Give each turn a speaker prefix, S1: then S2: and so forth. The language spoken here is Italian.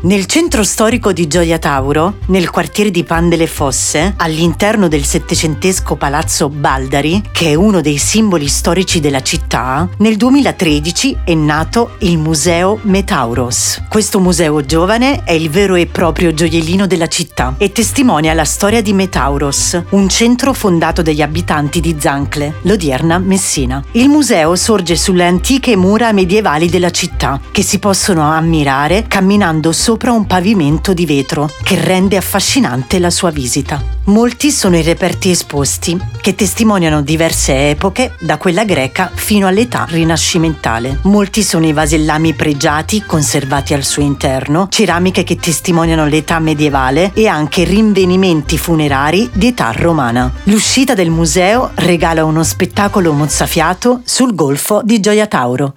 S1: Nel centro storico di Gioia Tauro, nel quartiere di Pan delle Fosse, all'interno del settecentesco palazzo Baldari, che è uno dei simboli storici della città, nel 2013 è nato il Museo Metauros. Questo museo giovane è il vero e proprio gioiellino della città e testimonia la storia di Metauros, un centro fondato dagli abitanti di Zancle, l'odierna Messina. Il museo sorge sulle antiche mura medievali della città, che si possono ammirare camminando sopra un pavimento di vetro che rende affascinante la sua visita. Molti sono i reperti esposti che testimoniano diverse epoche, da quella greca fino all'età rinascimentale. Molti sono i vasellami pregiati conservati al suo interno, ceramiche che testimoniano l'età medievale e anche rinvenimenti funerari di età romana. L'uscita del museo regala uno spettacolo mozzafiato sul golfo di Gioia Tauro.